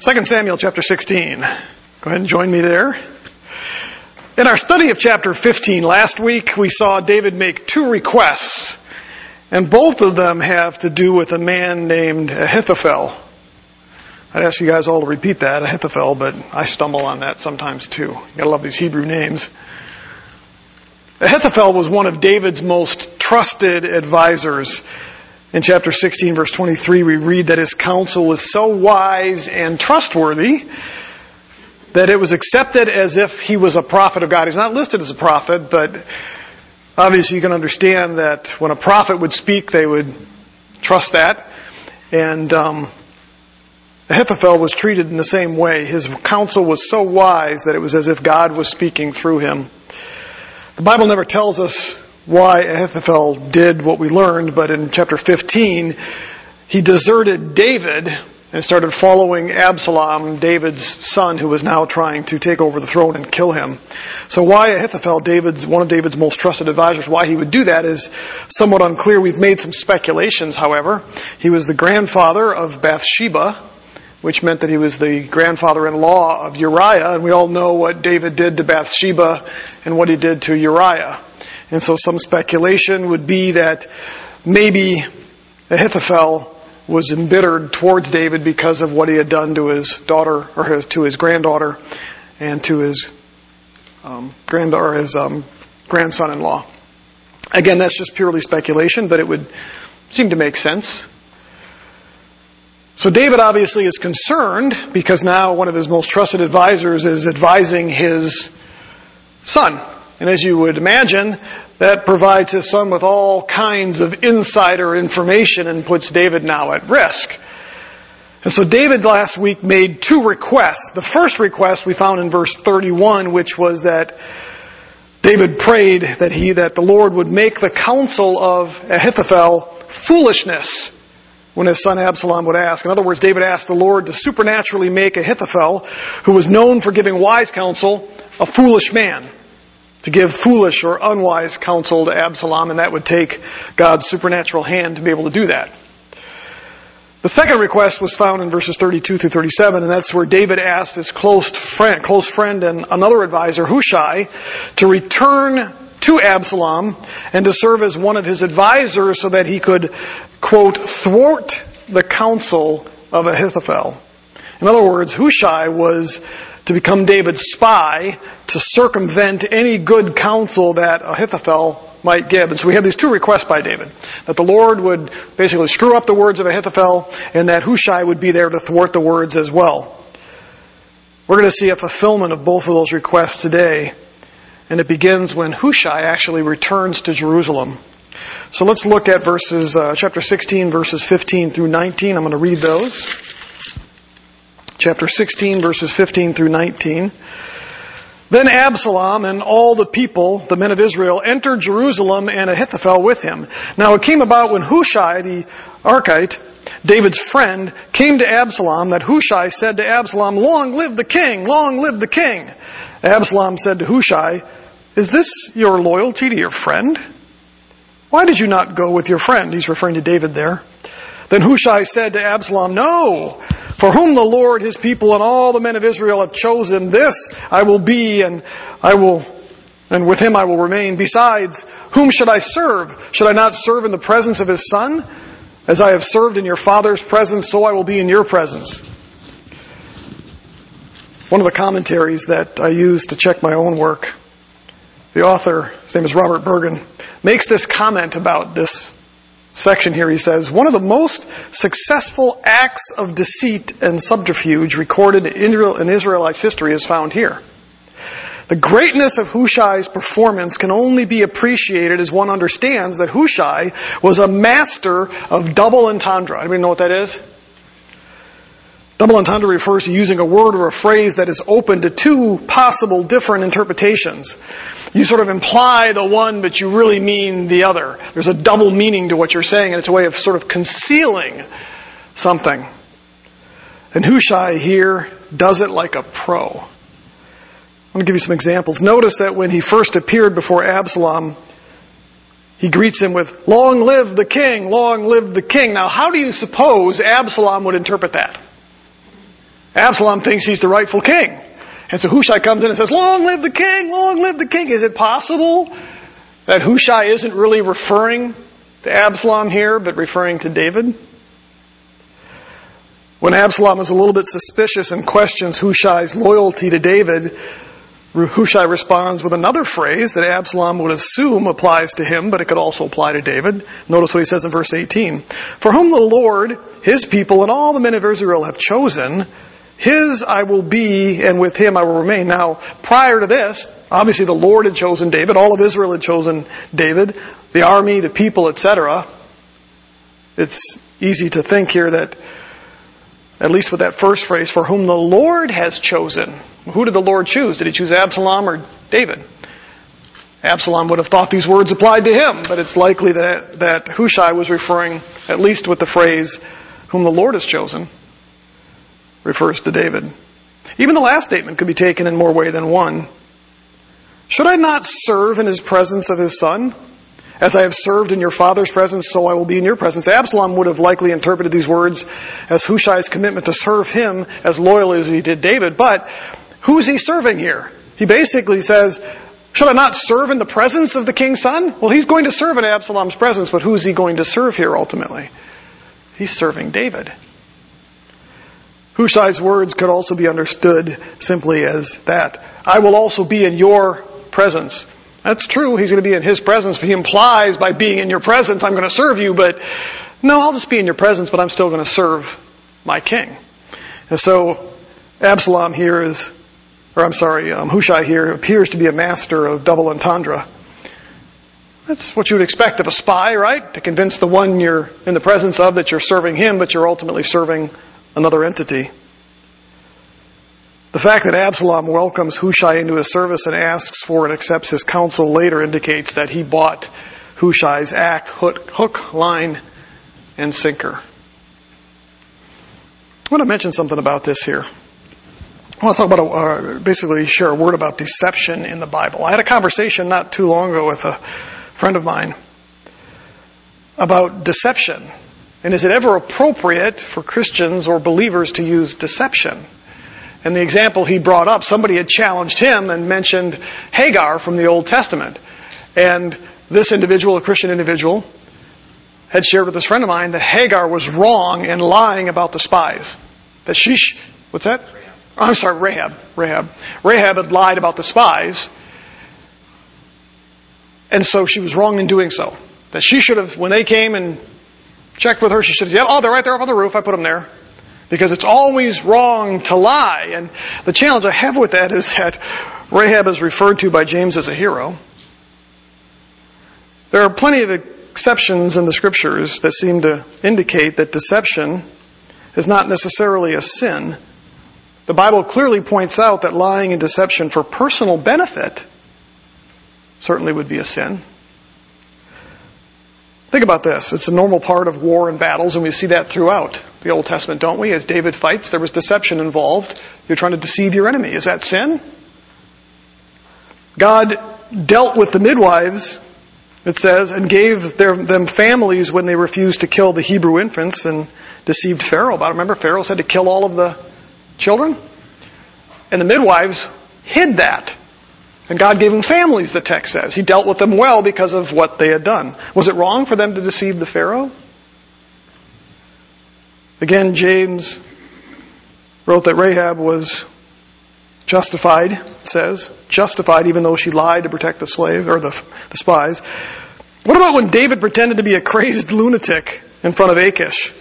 2 Samuel chapter 16. Go ahead and join me there. In our study of chapter 15 last week, we saw David make two requests, and both of them have to do with a man named Ahithophel. I'd ask you guys all to repeat that, Ahithophel, but I stumble on that sometimes too. You gotta love these Hebrew names. Ahithophel was one of David's most trusted advisors. In chapter 16, verse 23, we read that his counsel was so wise and trustworthy that it was accepted as if he was a prophet of God. He's not listed as a prophet, but obviously you can understand that when a prophet would speak, they would trust that. And um, Ahithophel was treated in the same way. His counsel was so wise that it was as if God was speaking through him. The Bible never tells us why Ahithophel did what we learned, but in chapter 15, he deserted David and started following Absalom, David's son, who was now trying to take over the throne and kill him. So why Ahithophel, David's, one of David's most trusted advisors, why he would do that is somewhat unclear. We've made some speculations, however. He was the grandfather of Bathsheba, which meant that he was the grandfather-in-law of Uriah, and we all know what David did to Bathsheba and what he did to Uriah. And so some speculation would be that maybe Ahithophel was embittered towards David because of what he had done to his daughter or his, to his granddaughter and to his um, his um, grandson-in-law. Again, that's just purely speculation, but it would seem to make sense. So David obviously is concerned because now one of his most trusted advisors is advising his son. And as you would imagine, that provides his son with all kinds of insider information and puts David now at risk. And so David last week made two requests. The first request we found in verse 31, which was that David prayed that he, that the Lord would make the counsel of Ahithophel foolishness when his son Absalom would ask. In other words, David asked the Lord to supernaturally make Ahithophel, who was known for giving wise counsel, a foolish man to give foolish or unwise counsel to Absalom, and that would take God's supernatural hand to be able to do that. The second request was found in verses 32 through 37, and that's where David asked his close friend, close friend and another advisor, Hushai, to return to Absalom and to serve as one of his advisors so that he could, quote, thwart the counsel of Ahithophel. In other words, Hushai was to become David's spy to circumvent any good counsel that Ahithophel might give. And so we have these two requests by David. That the Lord would basically screw up the words of Ahithophel and that Hushai would be there to thwart the words as well. We're going to see a fulfillment of both of those requests today. And it begins when Hushai actually returns to Jerusalem. So let's look at verses, uh, chapter 16, verses 15 through 19. I'm going to read those chapter 16, verses 15 through 19. Then Absalom and all the people, the men of Israel, entered Jerusalem and Ahithophel with him. Now it came about when Hushai the Archite, David's friend, came to Absalom that Hushai said to Absalom, Long live the king! Long live the king! Absalom said to Hushai, Is this your loyalty to your friend? Why did you not go with your friend? He's referring to David there. Then Hushai said to Absalom, No, for whom the Lord, his people, and all the men of Israel have chosen, this I will be, and I will, and with him I will remain. Besides, whom should I serve? Should I not serve in the presence of his son? As I have served in your father's presence, so I will be in your presence. One of the commentaries that I use to check my own work, the author, his name is Robert Bergen, makes this comment about this section here, he says, one of the most successful acts of deceit and subterfuge recorded in Israelite history is found here. The greatness of Hushai's performance can only be appreciated as one understands that Hushai was a master of double entendre. Anybody know what that is? Double entendre refers to using a word or a phrase that is open to two possible different interpretations. You sort of imply the one, but you really mean the other. There's a double meaning to what you're saying, and it's a way of sort of concealing something. And Hushai here does it like a pro. I'm going to give you some examples. Notice that when he first appeared before Absalom, he greets him with, Long live the king, long live the king. Now, how do you suppose Absalom would interpret that? Absalom thinks he's the rightful king. And so Hushai comes in and says, Long live the king! Long live the king! Is it possible that Hushai isn't really referring to Absalom here, but referring to David? When Absalom is a little bit suspicious and questions Hushai's loyalty to David, Hushai responds with another phrase that Absalom would assume applies to him, but it could also apply to David. Notice what he says in verse 18. For whom the Lord, his people, and all the men of Israel have chosen, his I will be, and with him I will remain. Now, prior to this, obviously the Lord had chosen David, all of Israel had chosen David, the army, the people, etc. It's easy to think here that, at least with that first phrase, for whom the Lord has chosen. Who did the Lord choose? Did he choose Absalom or David? Absalom would have thought these words applied to him, but it's likely that, that Hushai was referring, at least with the phrase, whom the Lord has chosen, refers to David. Even the last statement could be taken in more way than one. Should I not serve in his presence of his son? As I have served in your father's presence, so I will be in your presence. Absalom would have likely interpreted these words as Hushai's commitment to serve him as loyally as he did David, but Who's he serving here? He basically says, should I not serve in the presence of the king's son? Well, he's going to serve in Absalom's presence, but who's he going to serve here ultimately? He's serving David. Hushai's words could also be understood simply as that. I will also be in your presence. That's true, he's going to be in his presence, but he implies by being in your presence, I'm going to serve you, but no, I'll just be in your presence, but I'm still going to serve my king. And so Absalom here is or I'm sorry, um, Hushai here appears to be a master of double entendre. That's what you would expect of a spy, right? To convince the one you're in the presence of that you're serving him, but you're ultimately serving another entity. The fact that Absalom welcomes Hushai into his service and asks for and accepts his counsel later indicates that he bought Hushai's act hook, line, and sinker. I want to mention something about this here. I want to talk about, a, uh, basically share a word about deception in the Bible. I had a conversation not too long ago with a friend of mine about deception. And is it ever appropriate for Christians or believers to use deception? And the example he brought up, somebody had challenged him and mentioned Hagar from the Old Testament. And this individual, a Christian individual, had shared with this friend of mine that Hagar was wrong in lying about the spies. That she, what's that? I'm sorry, Rahab. Rahab. Rahab had lied about the spies. And so she was wrong in doing so. That she should have, when they came and checked with her, she said, oh, they're right there up on the roof. I put them there. Because it's always wrong to lie. And the challenge I have with that is that Rahab is referred to by James as a hero. There are plenty of exceptions in the scriptures that seem to indicate that deception is not necessarily a sin. The Bible clearly points out that lying and deception for personal benefit certainly would be a sin. Think about this. It's a normal part of war and battles, and we see that throughout the Old Testament, don't we? As David fights, there was deception involved. You're trying to deceive your enemy. Is that sin? God dealt with the midwives, it says, and gave their, them families when they refused to kill the Hebrew infants and deceived Pharaoh about it. Remember, Pharaoh said to kill all of the children. And the midwives hid that. And God gave them families, the text says. He dealt with them well because of what they had done. Was it wrong for them to deceive the Pharaoh? Again, James wrote that Rahab was justified, says, justified even though she lied to protect the slave or the, the spies. What about when David pretended to be a crazed lunatic in front of Achish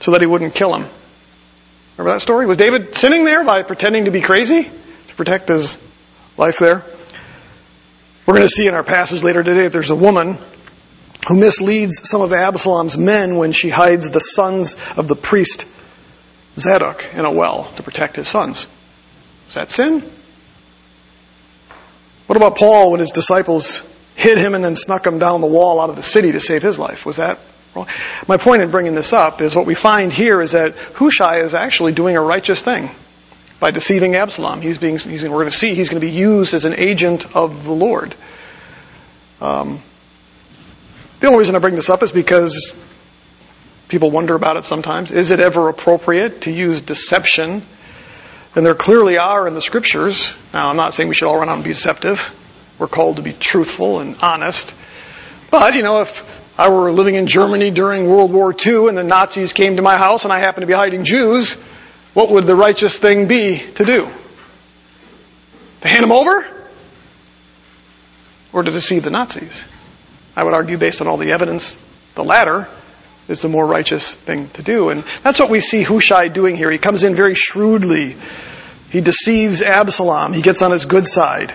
so that he wouldn't kill him? Remember that story? Was David sinning there by pretending to be crazy to protect his life there? We're going to see in our passage later today that there's a woman who misleads some of Absalom's men when she hides the sons of the priest Zadok in a well to protect his sons. Is that sin? What about Paul when his disciples hid him and then snuck him down the wall out of the city to save his life? Was that wrong? my point in bringing this up is what we find here is that Hushai is actually doing a righteous thing by deceiving Absalom. He's being, he's, we're going to see he's going to be used as an agent of the Lord. Um, the only reason I bring this up is because people wonder about it sometimes. Is it ever appropriate to use deception and there clearly are in the scriptures. Now, I'm not saying we should all run out and be deceptive. We're called to be truthful and honest. But, you know, if I were living in Germany during World War II and the Nazis came to my house and I happened to be hiding Jews, what would the righteous thing be to do? To hand him over? Or to deceive the Nazis? I would argue, based on all the evidence, the latter is the more righteous thing to do. And that's what we see Hushai doing here. He comes in very shrewdly. He deceives Absalom. He gets on his good side.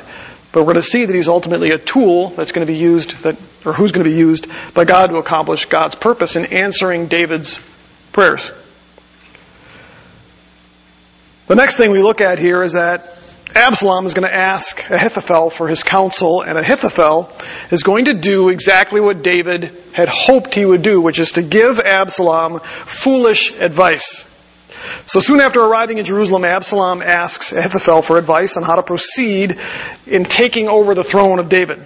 But we're going to see that he's ultimately a tool that's going to be used, that, or who's going to be used by God to accomplish God's purpose in answering David's prayers. The next thing we look at here is that Absalom is going to ask Ahithophel for his counsel, and Ahithophel is going to do exactly what David had hoped he would do, which is to give Absalom foolish advice. So soon after arriving in Jerusalem, Absalom asks Ahithophel for advice on how to proceed in taking over the throne of David.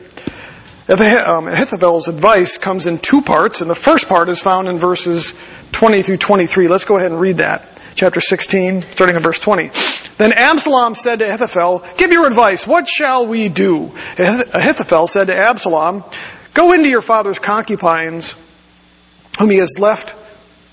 Um, Ahithophel's advice comes in two parts, and the first part is found in verses 20 through 23. Let's go ahead and read that. Chapter 16, starting in verse 20. Then Absalom said to Ahithophel, Give your advice. What shall we do? Ahithophel said to Absalom, Go into your father's concubines, whom he has left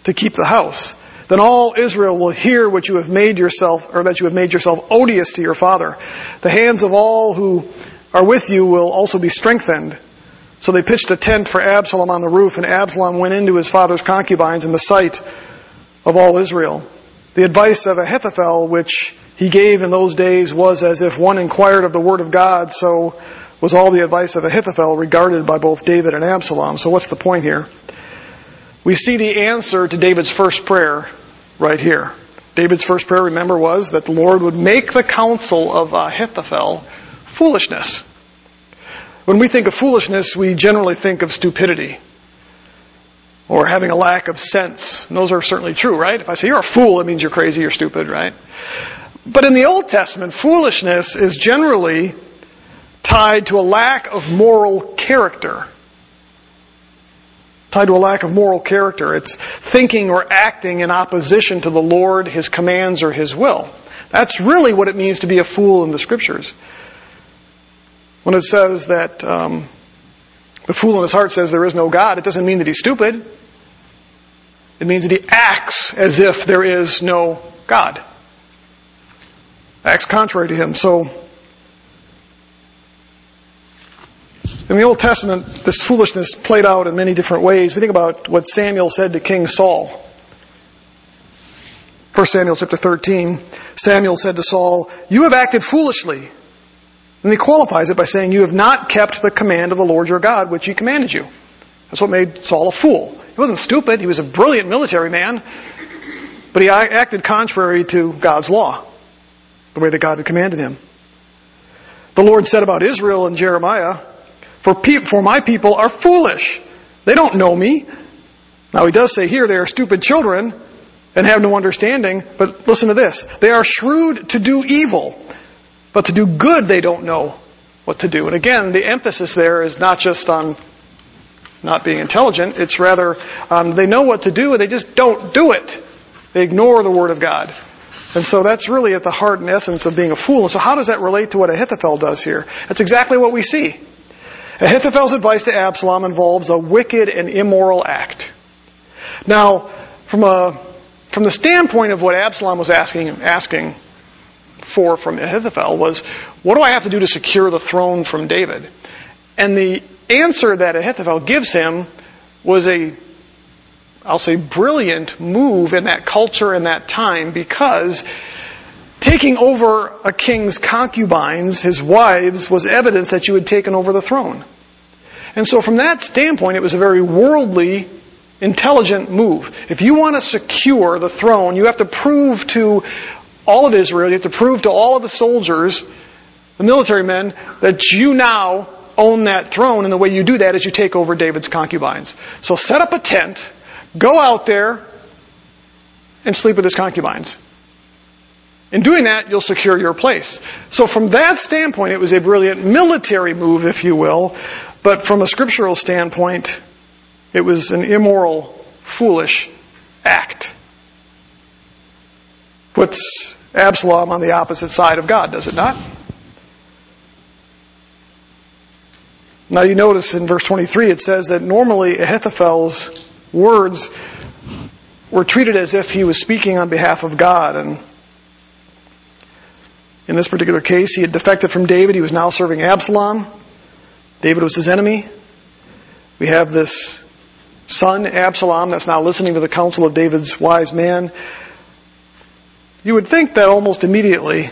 to keep the house. Then all Israel will hear what you have made yourself, or that you have made yourself odious to your father. The hands of all who are with you will also be strengthened. So they pitched a tent for Absalom on the roof, and Absalom went into his father's concubines in the sight of all Israel. The advice of Ahithophel, which he gave in those days was as if one inquired of the word of God, so was all the advice of Ahithophel regarded by both David and Absalom. So what's the point here? We see the answer to David's first prayer right here. David's first prayer, remember, was that the Lord would make the counsel of Ahithophel foolishness. When we think of foolishness, we generally think of stupidity or having a lack of sense. And those are certainly true, right? If I say you're a fool, it means you're crazy, you're stupid, right? But in the Old Testament, foolishness is generally tied to a lack of moral character. Tied to a lack of moral character. It's thinking or acting in opposition to the Lord, His commands, or His will. That's really what it means to be a fool in the Scriptures. When it says that um, the fool in his heart says there is no God, it doesn't mean that he's stupid. It means that he acts as if there is no God acts contrary to him. So, in the Old Testament, this foolishness played out in many different ways. We think about what Samuel said to King Saul. 1 Samuel chapter 13, Samuel said to Saul, You have acted foolishly. And he qualifies it by saying, You have not kept the command of the Lord your God, which he commanded you. That's what made Saul a fool. He wasn't stupid. He was a brilliant military man. But he acted contrary to God's law the way that God had commanded him. The Lord said about Israel in Jeremiah, for, pe- for my people are foolish. They don't know me. Now he does say here they are stupid children and have no understanding, but listen to this. They are shrewd to do evil, but to do good they don't know what to do. And again, the emphasis there is not just on not being intelligent, it's rather um, they know what to do and they just don't do it. They ignore the Word of God. And so that's really at the heart and essence of being a fool. And so how does that relate to what Ahithophel does here? That's exactly what we see. Ahithophel's advice to Absalom involves a wicked and immoral act. Now, from a from the standpoint of what Absalom was asking asking for from Ahithophel was, what do I have to do to secure the throne from David? And the answer that Ahithophel gives him was a I'll say, brilliant move in that culture and that time because taking over a king's concubines, his wives, was evidence that you had taken over the throne. And so from that standpoint, it was a very worldly, intelligent move. If you want to secure the throne, you have to prove to all of Israel, you have to prove to all of the soldiers, the military men, that you now own that throne, and the way you do that is you take over David's concubines. So set up a tent, Go out there and sleep with his concubines. In doing that, you'll secure your place. So from that standpoint, it was a brilliant military move, if you will, but from a scriptural standpoint, it was an immoral, foolish act. What's Absalom on the opposite side of God, does it not? Now you notice in verse 23 it says that normally Ahithophel's words were treated as if he was speaking on behalf of God. And in this particular case, he had defected from David. He was now serving Absalom. David was his enemy. We have this son, Absalom, that's now listening to the counsel of David's wise man. You would think that almost immediately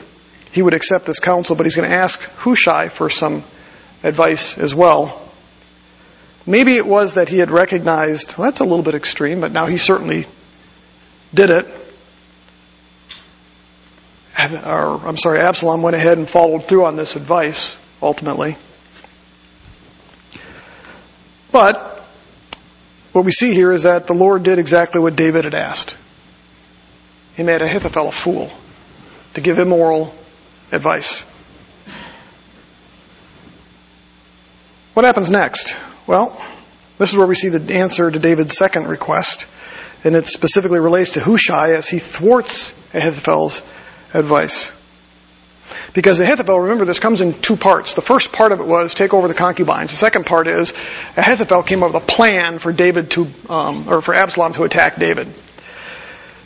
he would accept this counsel, but he's going to ask Hushai for some advice as well. Maybe it was that he had recognized, well, that's a little bit extreme, but now he certainly did it. Or, I'm sorry, Absalom went ahead and followed through on this advice, ultimately. But, what we see here is that the Lord did exactly what David had asked. He made Ahithophel a fool to give immoral advice. What happens next? Well, this is where we see the answer to David's second request, and it specifically relates to Hushai as he thwarts Ahithophel's advice. Because Ahithophel, remember, this comes in two parts. The first part of it was take over the concubines. The second part is Ahithophel came up with a plan for David to, um, or for Absalom to attack David.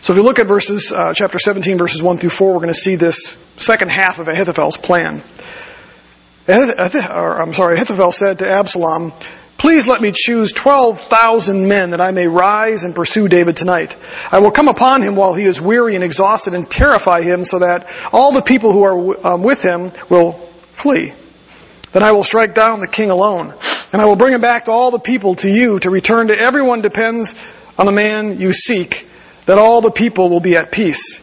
So if you look at verses, uh, chapter 17, verses 1 through 4, we're going to see this second half of Ahithophel's plan. Or, I'm sorry, Ahithophel said to Absalom, Please let me choose 12,000 men that I may rise and pursue David tonight. I will come upon him while he is weary and exhausted and terrify him so that all the people who are um, with him will flee. Then I will strike down the king alone. And I will bring him back to all the people to you to return to everyone depends on the man you seek, that all the people will be at peace.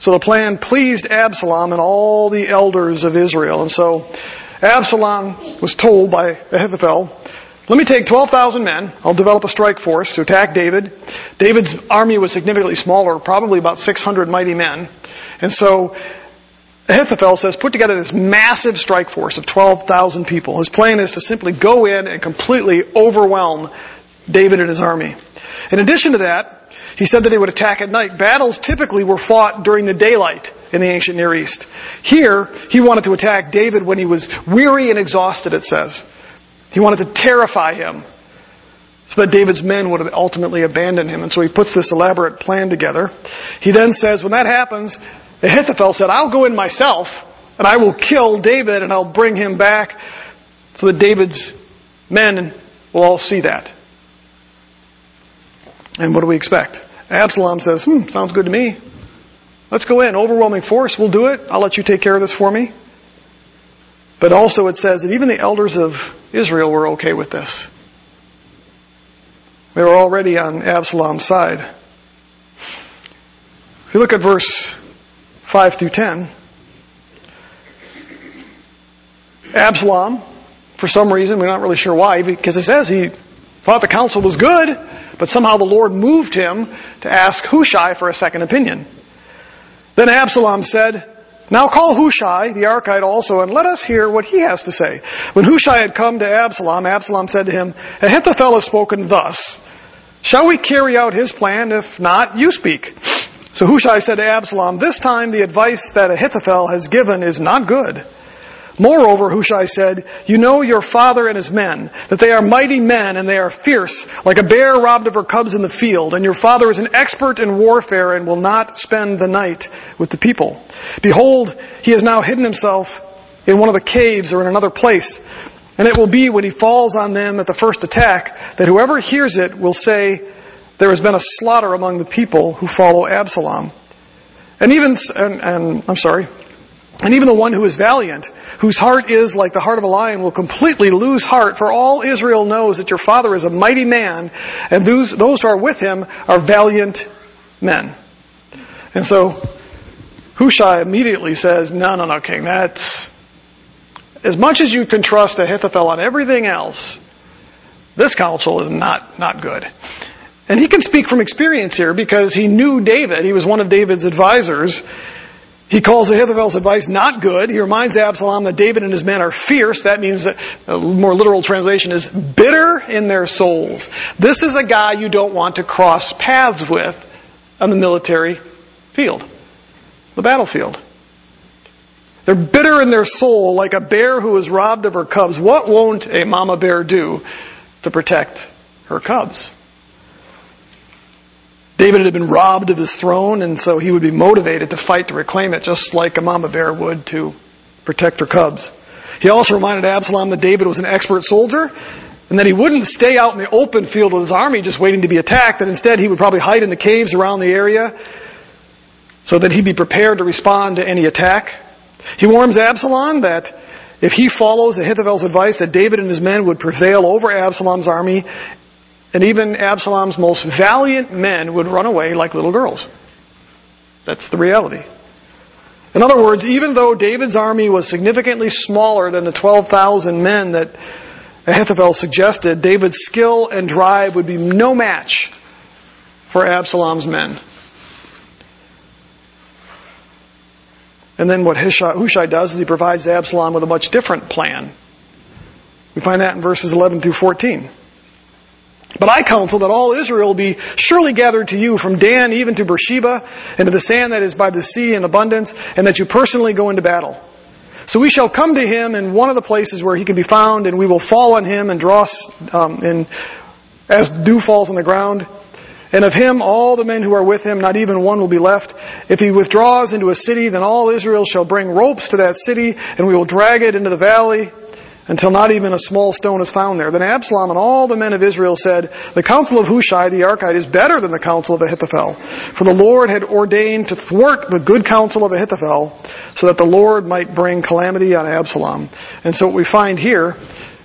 So the plan pleased Absalom and all the elders of Israel. And so Absalom was told by Ahithophel, let me take 12,000 men. I'll develop a strike force to attack David. David's army was significantly smaller, probably about 600 mighty men. And so Ahithophel says, put together this massive strike force of 12,000 people. His plan is to simply go in and completely overwhelm David and his army. In addition to that, he said that they would attack at night. Battles typically were fought during the daylight in the ancient Near East. Here, he wanted to attack David when he was weary and exhausted, it says. He wanted to terrify him so that David's men would ultimately abandon him. And so he puts this elaborate plan together. He then says, when that happens, Ahithophel said, I'll go in myself and I will kill David and I'll bring him back so that David's men will all see that. And what do we expect? Absalom says, hmm, sounds good to me. Let's go in. Overwhelming force. We'll do it. I'll let you take care of this for me. But also it says that even the elders of Israel were okay with this. They were already on Absalom's side. If you look at verse 5 through 10, Absalom, for some reason, we're not really sure why, because it says he thought the counsel was good, but somehow the Lord moved him to ask Hushai for a second opinion. Then Absalom said, Now call Hushai, the Archite also, and let us hear what he has to say. When Hushai had come to Absalom, Absalom said to him, Ahithophel has spoken thus. Shall we carry out his plan? If not, you speak. So Hushai said to Absalom, This time the advice that Ahithophel has given is not good. Moreover, Hushai said, You know your father and his men, that they are mighty men and they are fierce, like a bear robbed of her cubs in the field. And your father is an expert in warfare and will not spend the night with the people. Behold, he has now hidden himself in one of the caves or in another place. And it will be when he falls on them at the first attack that whoever hears it will say, There has been a slaughter among the people who follow Absalom. And even, and, and I'm sorry, and even the one who is valiant, whose heart is like the heart of a lion, will completely lose heart, for all Israel knows that your father is a mighty man, and those, those who are with him are valiant men. And so, Hushai immediately says, No, no, no, king, that's. As much as you can trust Ahithophel on everything else, this counsel is not, not good. And he can speak from experience here because he knew David. He was one of David's advisors. He calls Ahithophel's advice not good. He reminds Absalom that David and his men are fierce. That means that a more literal translation is bitter in their souls. This is a guy you don't want to cross paths with on the military field. the battlefield. They're bitter in their soul like a bear who is robbed of her cubs. What won't a mama bear do to protect her cubs? David had been robbed of his throne, and so he would be motivated to fight to reclaim it, just like a mama bear would to protect her cubs. He also reminded Absalom that David was an expert soldier, and that he wouldn't stay out in the open field with his army just waiting to be attacked, that instead he would probably hide in the caves around the area so that he'd be prepared to respond to any attack. He warns Absalom that if he follows Ahithophel's advice, that David and his men would prevail over Absalom's army, and even Absalom's most valiant men would run away like little girls. That's the reality. In other words, even though David's army was significantly smaller than the 12,000 men that Ahithophel suggested, David's skill and drive would be no match for Absalom's men. And then what Hushai does is he provides Absalom with a much different plan. We find that in verses 11 through 14. But I counsel that all Israel be surely gathered to you from Dan even to Beersheba and to the sand that is by the sea in abundance, and that you personally go into battle. So we shall come to him in one of the places where he can be found, and we will fall on him and draw um, in, as dew falls on the ground. And of him all the men who are with him, not even one will be left. If he withdraws into a city, then all Israel shall bring ropes to that city, and we will drag it into the valley until not even a small stone is found there. Then Absalom and all the men of Israel said, The counsel of Hushai the Archite is better than the counsel of Ahithophel. For the Lord had ordained to thwart the good counsel of Ahithophel, so that the Lord might bring calamity on Absalom. And so what we find here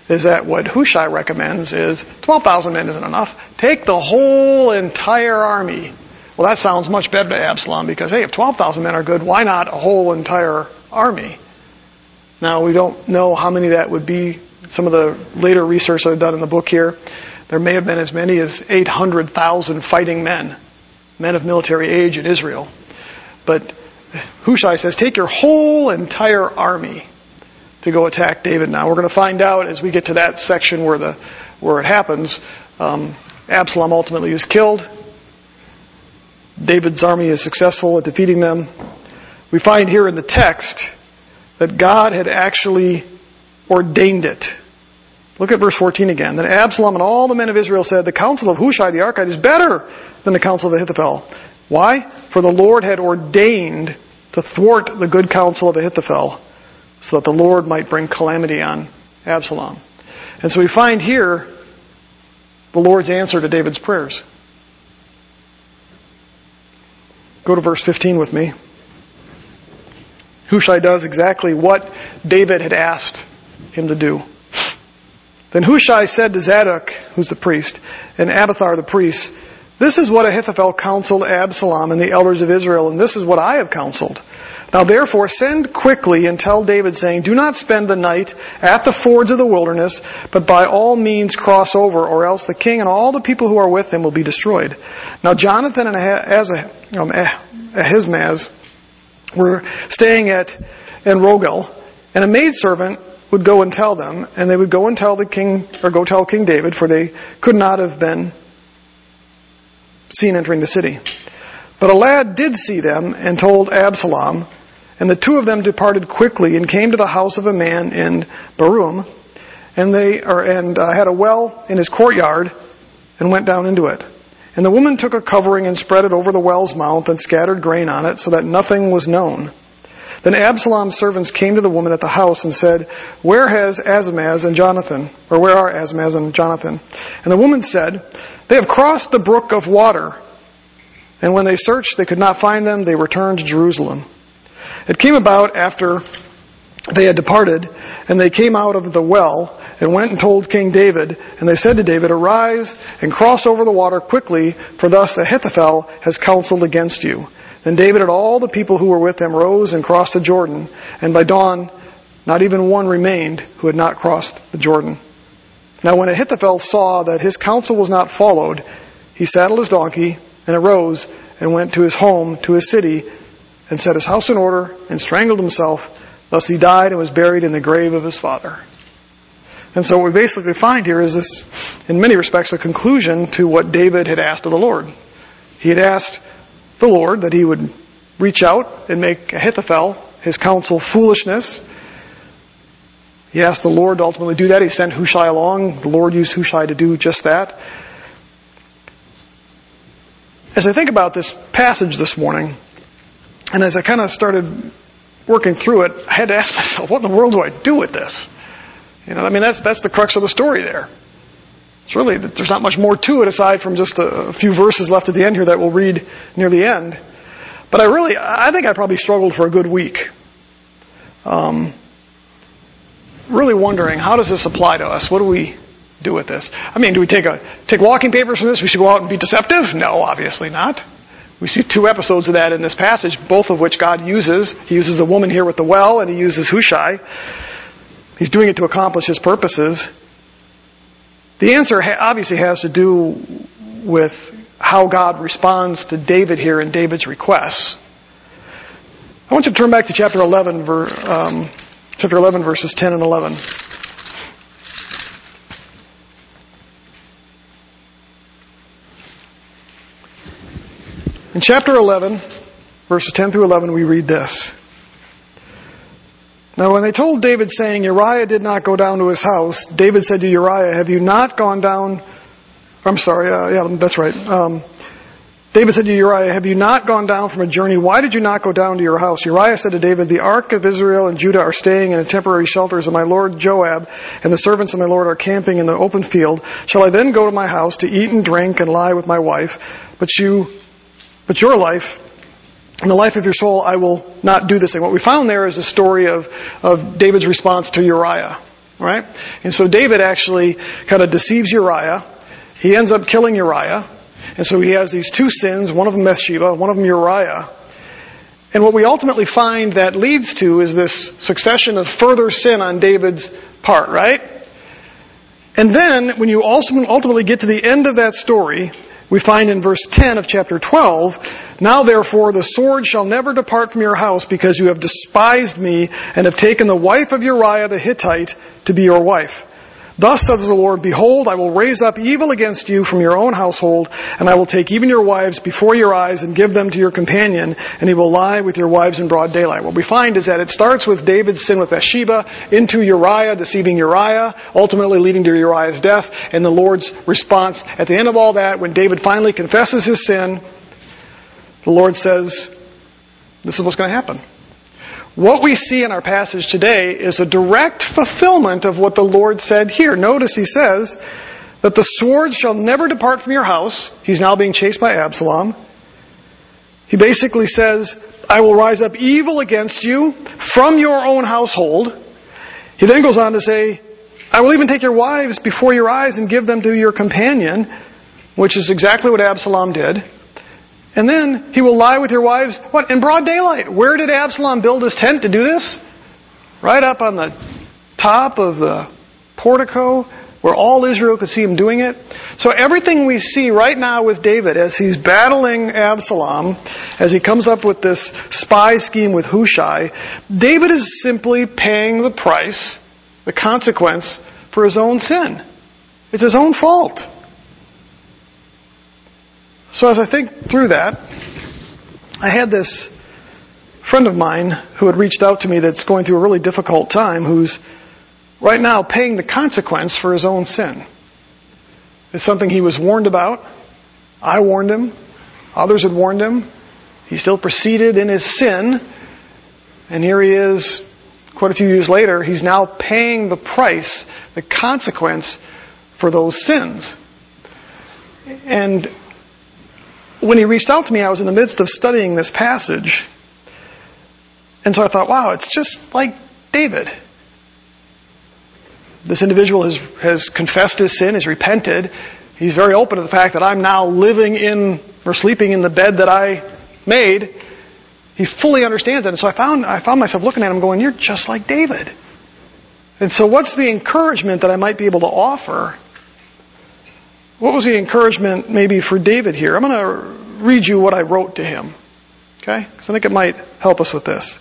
is that what Hushai recommends is 12,000 men isn't enough. Take the whole entire army. Well, that sounds much better to Absalom because, hey, if 12,000 men are good, why not a whole entire army? Now, we don't know how many that would be. Some of the later research that I've done in the book here, there may have been as many as 800,000 fighting men, men of military age in Israel. But Hushai says, take your whole entire army to go attack David now. We're going to find out as we get to that section where the where it happens. Um, Absalom ultimately is killed. David's army is successful at defeating them. We find here in the text that God had actually ordained it. Look at verse 14 again. Then Absalom and all the men of Israel said, The counsel of Hushai the Archite is better than the counsel of Ahithophel. Why? For the Lord had ordained to thwart the good counsel of Ahithophel so that the Lord might bring calamity on Absalom. And so we find here the Lord's answer to David's prayers. Go to verse 15 with me. Hushai does exactly what David had asked him to do. Then Hushai said to Zadok, who's the priest, and Abiathar the priest, This is what Ahithophel counseled Absalom and the elders of Israel, and this is what I have counseled. Now therefore send quickly and tell David saying, Do not spend the night at the fords of the wilderness, but by all means cross over, or else the king and all the people who are with him will be destroyed. Now Jonathan and um, Ahimaaz were staying at Enrogel, and a maidservant would go and tell them, and they would go and tell the king, or go tell King David, for they could not have been seen entering the city. But a lad did see them and told Absalom, and the two of them departed quickly and came to the house of a man in Bahurim, and they or, and uh, had a well in his courtyard, and went down into it. And the woman took a covering and spread it over the well's mouth and scattered grain on it, so that nothing was known. Then Absalom's servants came to the woman at the house and said, Where has Ahimaaz and Jonathan? Or where are Ahimaaz and Jonathan? And the woman said, They have crossed the brook of water. And when they searched, they could not find them. They returned to Jerusalem. It came about after they had departed, and they came out of the well and went and told King David, and they said to David, Arise and cross over the water quickly, for thus Ahithophel has counseled against you. Then David and all the people who were with him rose and crossed the Jordan, and by dawn not even one remained who had not crossed the Jordan. Now when Ahithophel saw that his counsel was not followed, he saddled his donkey and arose and went to his home, to his city, and set his house in order and strangled himself. Thus he died and was buried in the grave of his father. And so what we basically find here is this, in many respects, a conclusion to what David had asked of the Lord. He had asked the Lord that he would reach out and make Ahithophel, his counsel, foolishness. He asked the Lord to ultimately do that. He sent Hushai along. The Lord used Hushai to do just that. As I think about this passage this morning, and as I kind of started working through it, I had to ask myself, what in the world do I do with this? You know, I mean, that's, that's the crux of the story there. It's really, there's not much more to it aside from just a few verses left at the end here that we'll read near the end. But I really, I think I probably struggled for a good week. Um, really wondering, how does this apply to us? What do we do with this? I mean, do we take a, take walking papers from this? We should go out and be deceptive? No, obviously not. We see two episodes of that in this passage, both of which God uses. He uses the woman here with the well, and he uses Hushai. He's doing it to accomplish his purposes. The answer obviously has to do with how God responds to David here in David's requests. I want you to turn back to chapter 11, um, chapter 11, verses 10 and 11. In chapter 11, verses 10 through 11, we read this. Now, when they told David, saying, Uriah did not go down to his house, David said to Uriah, Have you not gone down? I'm sorry, uh, yeah, that's right. Um, David said to Uriah, Have you not gone down from a journey? Why did you not go down to your house? Uriah said to David, The ark of Israel and Judah are staying in a temporary shelters, and my lord Joab and the servants of my lord are camping in the open field. Shall I then go to my house to eat and drink and lie with my wife? But you, but your life in the life of your soul, I will not do this thing. What we found there is a story of, of David's response to Uriah, right? And so David actually kind of deceives Uriah. He ends up killing Uriah. And so he has these two sins, one of them Bathsheba, one of them Uriah. And what we ultimately find that leads to is this succession of further sin on David's part, right? And then, when you also ultimately get to the end of that story, we find in verse 10 of chapter 12, Now therefore the sword shall never depart from your house because you have despised me and have taken the wife of Uriah the Hittite to be your wife. Thus says the Lord, Behold, I will raise up evil against you from your own household, and I will take even your wives before your eyes and give them to your companion, and he will lie with your wives in broad daylight. What we find is that it starts with David's sin with Bathsheba, into Uriah, deceiving Uriah, ultimately leading to Uriah's death, and the Lord's response. At the end of all that, when David finally confesses his sin, the Lord says, This is what's going to happen. What we see in our passage today is a direct fulfillment of what the Lord said here. Notice he says that the sword shall never depart from your house. He's now being chased by Absalom. He basically says, I will rise up evil against you from your own household. He then goes on to say, I will even take your wives before your eyes and give them to your companion, which is exactly what Absalom did. And then he will lie with your wives, what, in broad daylight. Where did Absalom build his tent to do this? Right up on the top of the portico where all Israel could see him doing it. So everything we see right now with David as he's battling Absalom, as he comes up with this spy scheme with Hushai, David is simply paying the price, the consequence for his own sin. It's his own fault. So as I think through that, I had this friend of mine who had reached out to me that's going through a really difficult time who's right now paying the consequence for his own sin. It's something he was warned about. I warned him. Others had warned him. He still proceeded in his sin. And here he is, quite a few years later, he's now paying the price, the consequence for those sins. And when he reached out to me, I was in the midst of studying this passage. And so I thought, wow, it's just like David. This individual has, has confessed his sin, has repented. He's very open to the fact that I'm now living in or sleeping in the bed that I made. He fully understands it. And so I found, I found myself looking at him going, You're just like David. And so, what's the encouragement that I might be able to offer what was the encouragement maybe for David here? I'm going to read you what I wrote to him. Okay? Because I think it might help us with this.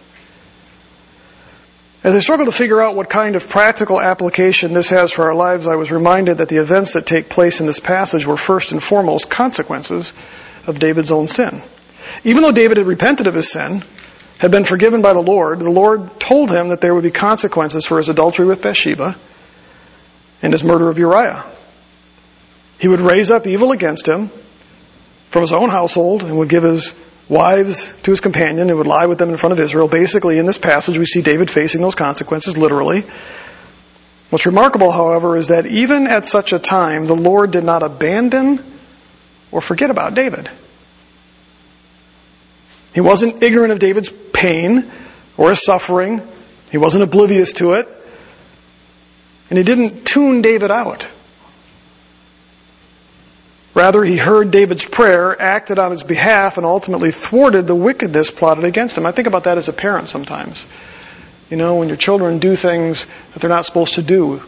As I struggled to figure out what kind of practical application this has for our lives, I was reminded that the events that take place in this passage were first and foremost consequences of David's own sin. Even though David had repented of his sin, had been forgiven by the Lord, the Lord told him that there would be consequences for his adultery with Bathsheba and his murder of Uriah. He would raise up evil against him from his own household and would give his wives to his companion and would lie with them in front of Israel. Basically, in this passage, we see David facing those consequences literally. What's remarkable, however, is that even at such a time, the Lord did not abandon or forget about David. He wasn't ignorant of David's pain or his suffering. He wasn't oblivious to it. And he didn't tune David out. Rather, he heard David's prayer, acted on his behalf, and ultimately thwarted the wickedness plotted against him. I think about that as a parent sometimes. You know, when your children do things that they're not supposed to do,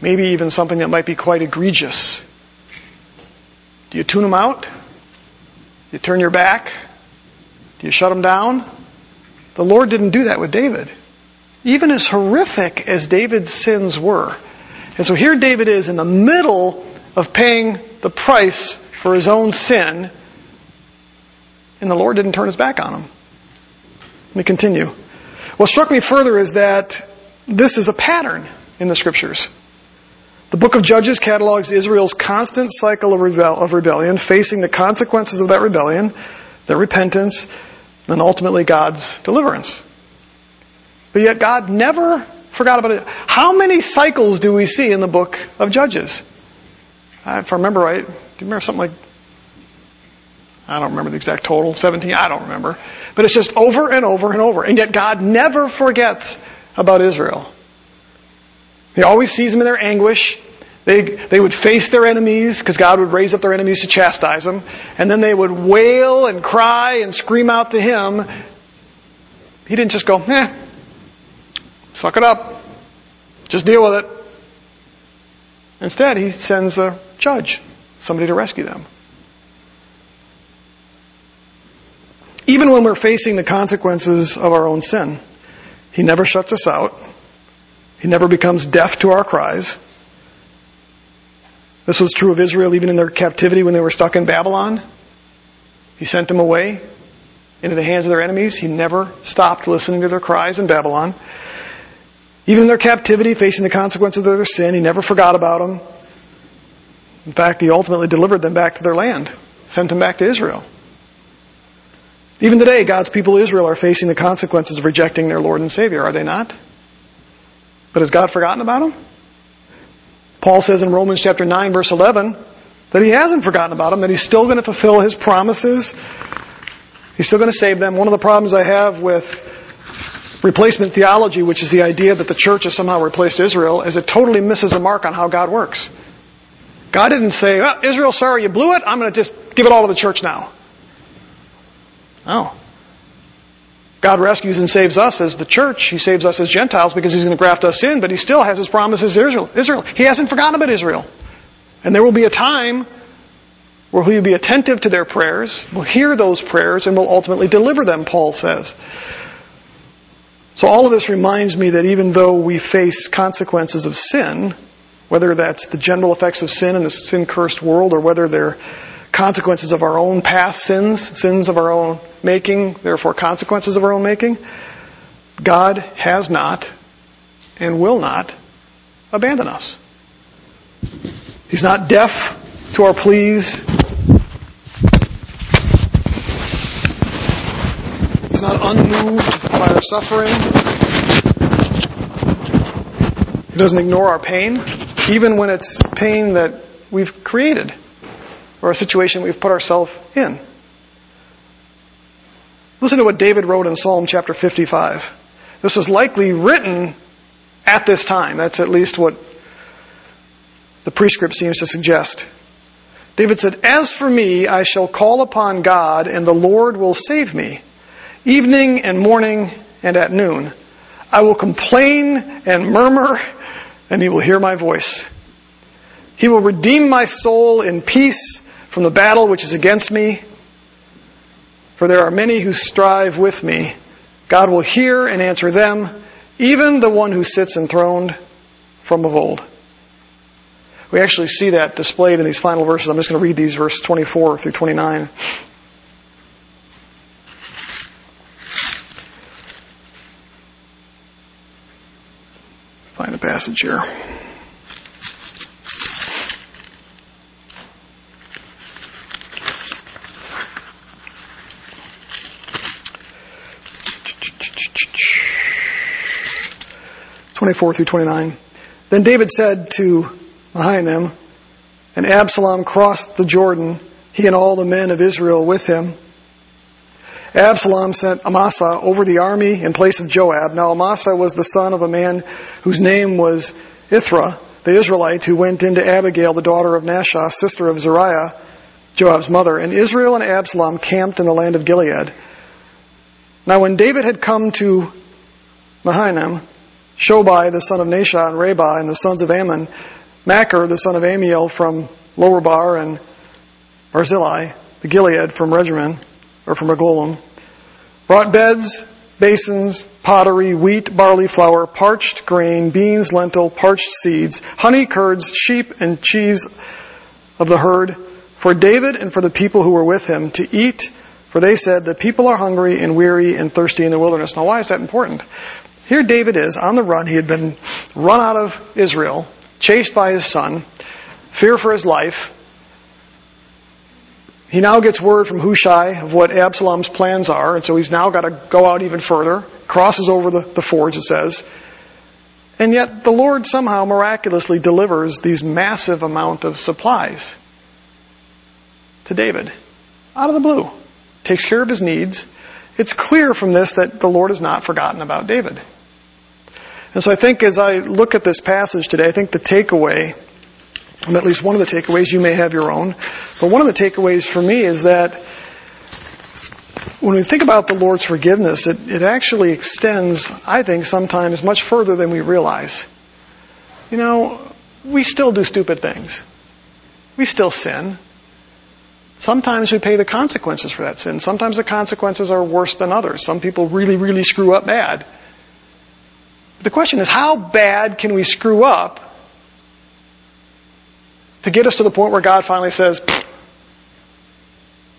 maybe even something that might be quite egregious. Do you tune them out? Do you turn your back? Do you shut them down? The Lord didn't do that with David. Even as horrific as David's sins were. And so here David is in the middle of paying the price for his own sin, and the Lord didn't turn his back on him. Let me continue. What struck me further is that this is a pattern in the scriptures. The book of Judges catalogs Israel's constant cycle of, rebel- of rebellion, facing the consequences of that rebellion, their repentance, and ultimately God's deliverance. But yet God never forgot about it. How many cycles do we see in the book of Judges? If I remember right, do you remember something like, I don't remember the exact total, 17, I don't remember. But it's just over and over and over. And yet God never forgets about Israel. He always sees them in their anguish. They, they would face their enemies because God would raise up their enemies to chastise them. And then they would wail and cry and scream out to Him. He didn't just go, eh, suck it up. Just deal with it. Instead, He sends a judge, somebody to rescue them. Even when we're facing the consequences of our own sin, He never shuts us out. He never becomes deaf to our cries. This was true of Israel even in their captivity when they were stuck in Babylon. He sent them away into the hands of their enemies. He never stopped listening to their cries in Babylon. Even in their captivity, facing the consequences of their sin, he never forgot about them. In fact, he ultimately delivered them back to their land, sent them back to Israel. Even today, God's people Israel are facing the consequences of rejecting their Lord and Savior, are they not? But has God forgotten about them? Paul says in Romans chapter 9 verse 11 that he hasn't forgotten about them, that he's still going to fulfill his promises. He's still going to save them. One of the problems I have with replacement theology, which is the idea that the church has somehow replaced Israel, is it totally misses the mark on how God works. God didn't say, well, Israel, sorry you blew it. I'm going to just give it all to the church now. No. God rescues and saves us as the church. He saves us as Gentiles because He's going to graft us in, but He still has His promises Israel. Israel. He hasn't forgotten about Israel. And there will be a time where He will be attentive to their prayers, will hear those prayers, and will ultimately deliver them, Paul says. So all of this reminds me that even though we face consequences of sin, whether that's the general effects of sin in the sin cursed world or whether they're consequences of our own past sins, sins of our own making, therefore consequences of our own making, God has not and will not abandon us. He's not deaf to our pleas. He's not unmoved by our suffering. He doesn't ignore our pain, even when it's pain that we've created or a situation we've put ourselves in. Listen to what David wrote in Psalm chapter 55. This was likely written at this time. That's at least what the prescript seems to suggest. David said, As for me, I shall call upon God, and the Lord will save me. Evening and morning and at noon. I will complain and murmur, and he will hear my voice. He will redeem my soul in peace from the battle which is against me. For there are many who strive with me. God will hear and answer them, even the one who sits enthroned from of old. We actually see that displayed in these final verses. I'm just going to read these, verse 24 through 29. find the passage here. Twenty-four through twenty-nine. Then David said to Mahanaim, and Absalom crossed the Jordan, he and all the men of Israel with him. Absalom sent Amasa over the army in place of Joab. Now Amasa was the son of a man whose name was Ithra, the Israelite, who went into Abigail, the daughter of Nahash, sister of Zeruiah, Joab's mother. And Israel and Absalom camped in the land of Gilead. Now when David had come to Mahanaim, Shobai, the son of Nahash, and Rabbah, and the sons of Ammon, Machir, the son of Ammiel from Lower Bar, and Barzillai, the Gilead from Regimen, or from Rogelim, brought beds, basins, pottery, wheat, barley, flour, parched grain, beans, lentil, parched seeds, honey, curds, sheep, and cheese of the herd for David and for the people who were with him to eat, for they said, The people are hungry and weary and thirsty in the wilderness. Now, why is that important? Here David is on the run. He had been run out of Israel, chased by his son, fear for his life. He now gets word from Hushai of what Absalom's plans are, and so he's now got to go out even further, crosses over the, the forge, it says. And yet the Lord somehow miraculously delivers these massive amount of supplies to David out of the blue. Takes care of his needs. It's clear from this that the Lord has not forgotten about David. And so I think as I look at this passage today, I think the takeaway, and at least one of the takeaways, you may have your own, but one of the takeaways for me is that when we think about the Lord's forgiveness, it, it actually extends, I think, sometimes much further than we realize. You know, we still do stupid things. We still sin. Sometimes we pay the consequences for that sin. Sometimes the consequences are worse than others. Some people really, really screw up bad. But The question is, how bad can we screw up to get us to the point where God finally says,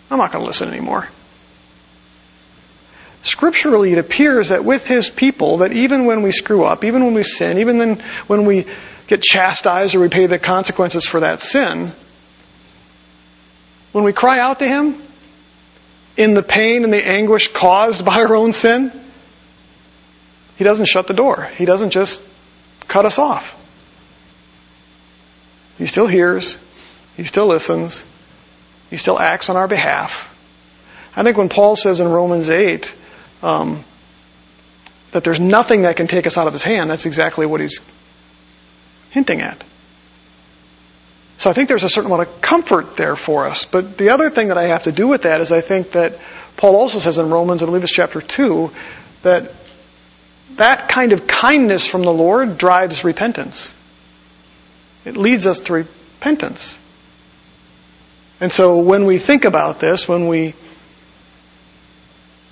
I'm not going to listen anymore? Scripturally, it appears that with His people, that even when we screw up, even when we sin, even then when we get chastised or we pay the consequences for that sin, when we cry out to Him in the pain and the anguish caused by our own sin, he doesn't shut the door. He doesn't just cut us off. He still hears. He still listens. He still acts on our behalf. I think when Paul says in Romans 8 um, that there's nothing that can take us out of his hand, that's exactly what he's hinting at. So I think there's a certain amount of comfort there for us. But the other thing that I have to do with that is I think that Paul also says in Romans, I believe it's chapter 2, that that kind of kindness from the Lord drives repentance. It leads us to repentance. And so when we think about this, when we,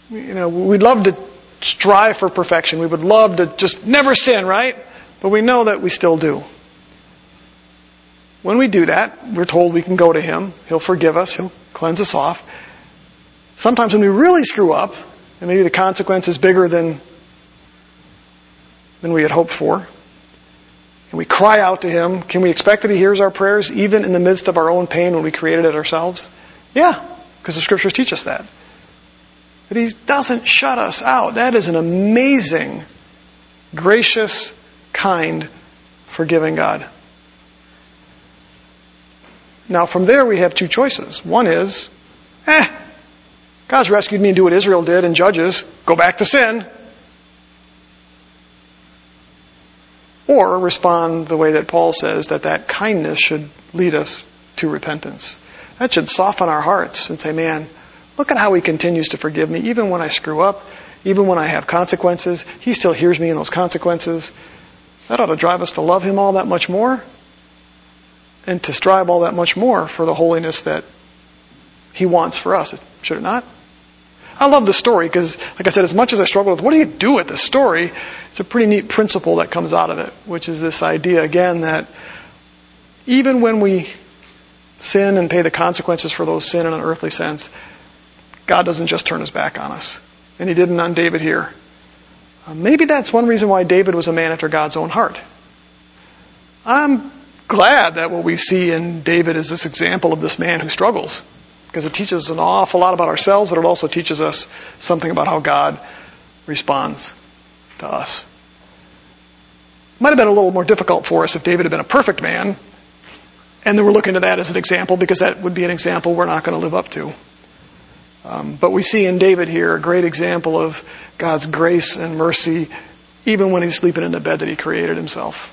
you know, we'd love to strive for perfection. We would love to just never sin, right? But we know that we still do. When we do that, we're told we can go to Him. He'll forgive us. He'll cleanse us off. Sometimes when we really screw up, and maybe the consequence is bigger than than we had hoped for. And we cry out to Him. Can we expect that He hears our prayers even in the midst of our own pain when we created it ourselves? Yeah, because the scriptures teach us that. But He doesn't shut us out. That is an amazing, gracious, kind, forgiving God. Now from there we have two choices. One is, eh, God's rescued me and do what Israel did in Judges, go back to sin. Or respond the way that Paul says that that kindness should lead us to repentance. That should soften our hearts and say, man, look at how he continues to forgive me even when I screw up, even when I have consequences. He still hears me in those consequences. That ought to drive us to love him all that much more and to strive all that much more for the holiness that he wants for us. Should it not? I love the story because, like I said, as much as I struggle with what do you do with this story, it's a pretty neat principle that comes out of it, which is this idea again that even when we sin and pay the consequences for those sin in an earthly sense, God doesn't just turn his back on us. And he didn't on David here. Uh, maybe that's one reason why David was a man after God's own heart. I'm glad that what we see in David is this example of this man who struggles because it teaches us an awful lot about ourselves, but it also teaches us something about how God responds to us. Might have been a little more difficult for us if David had been a perfect man, and then we're looking to that as an example because that would be an example we're not going to live up to. Um, but we see in David here a great example of God's grace and mercy, even when he's sleeping in the bed that he created himself.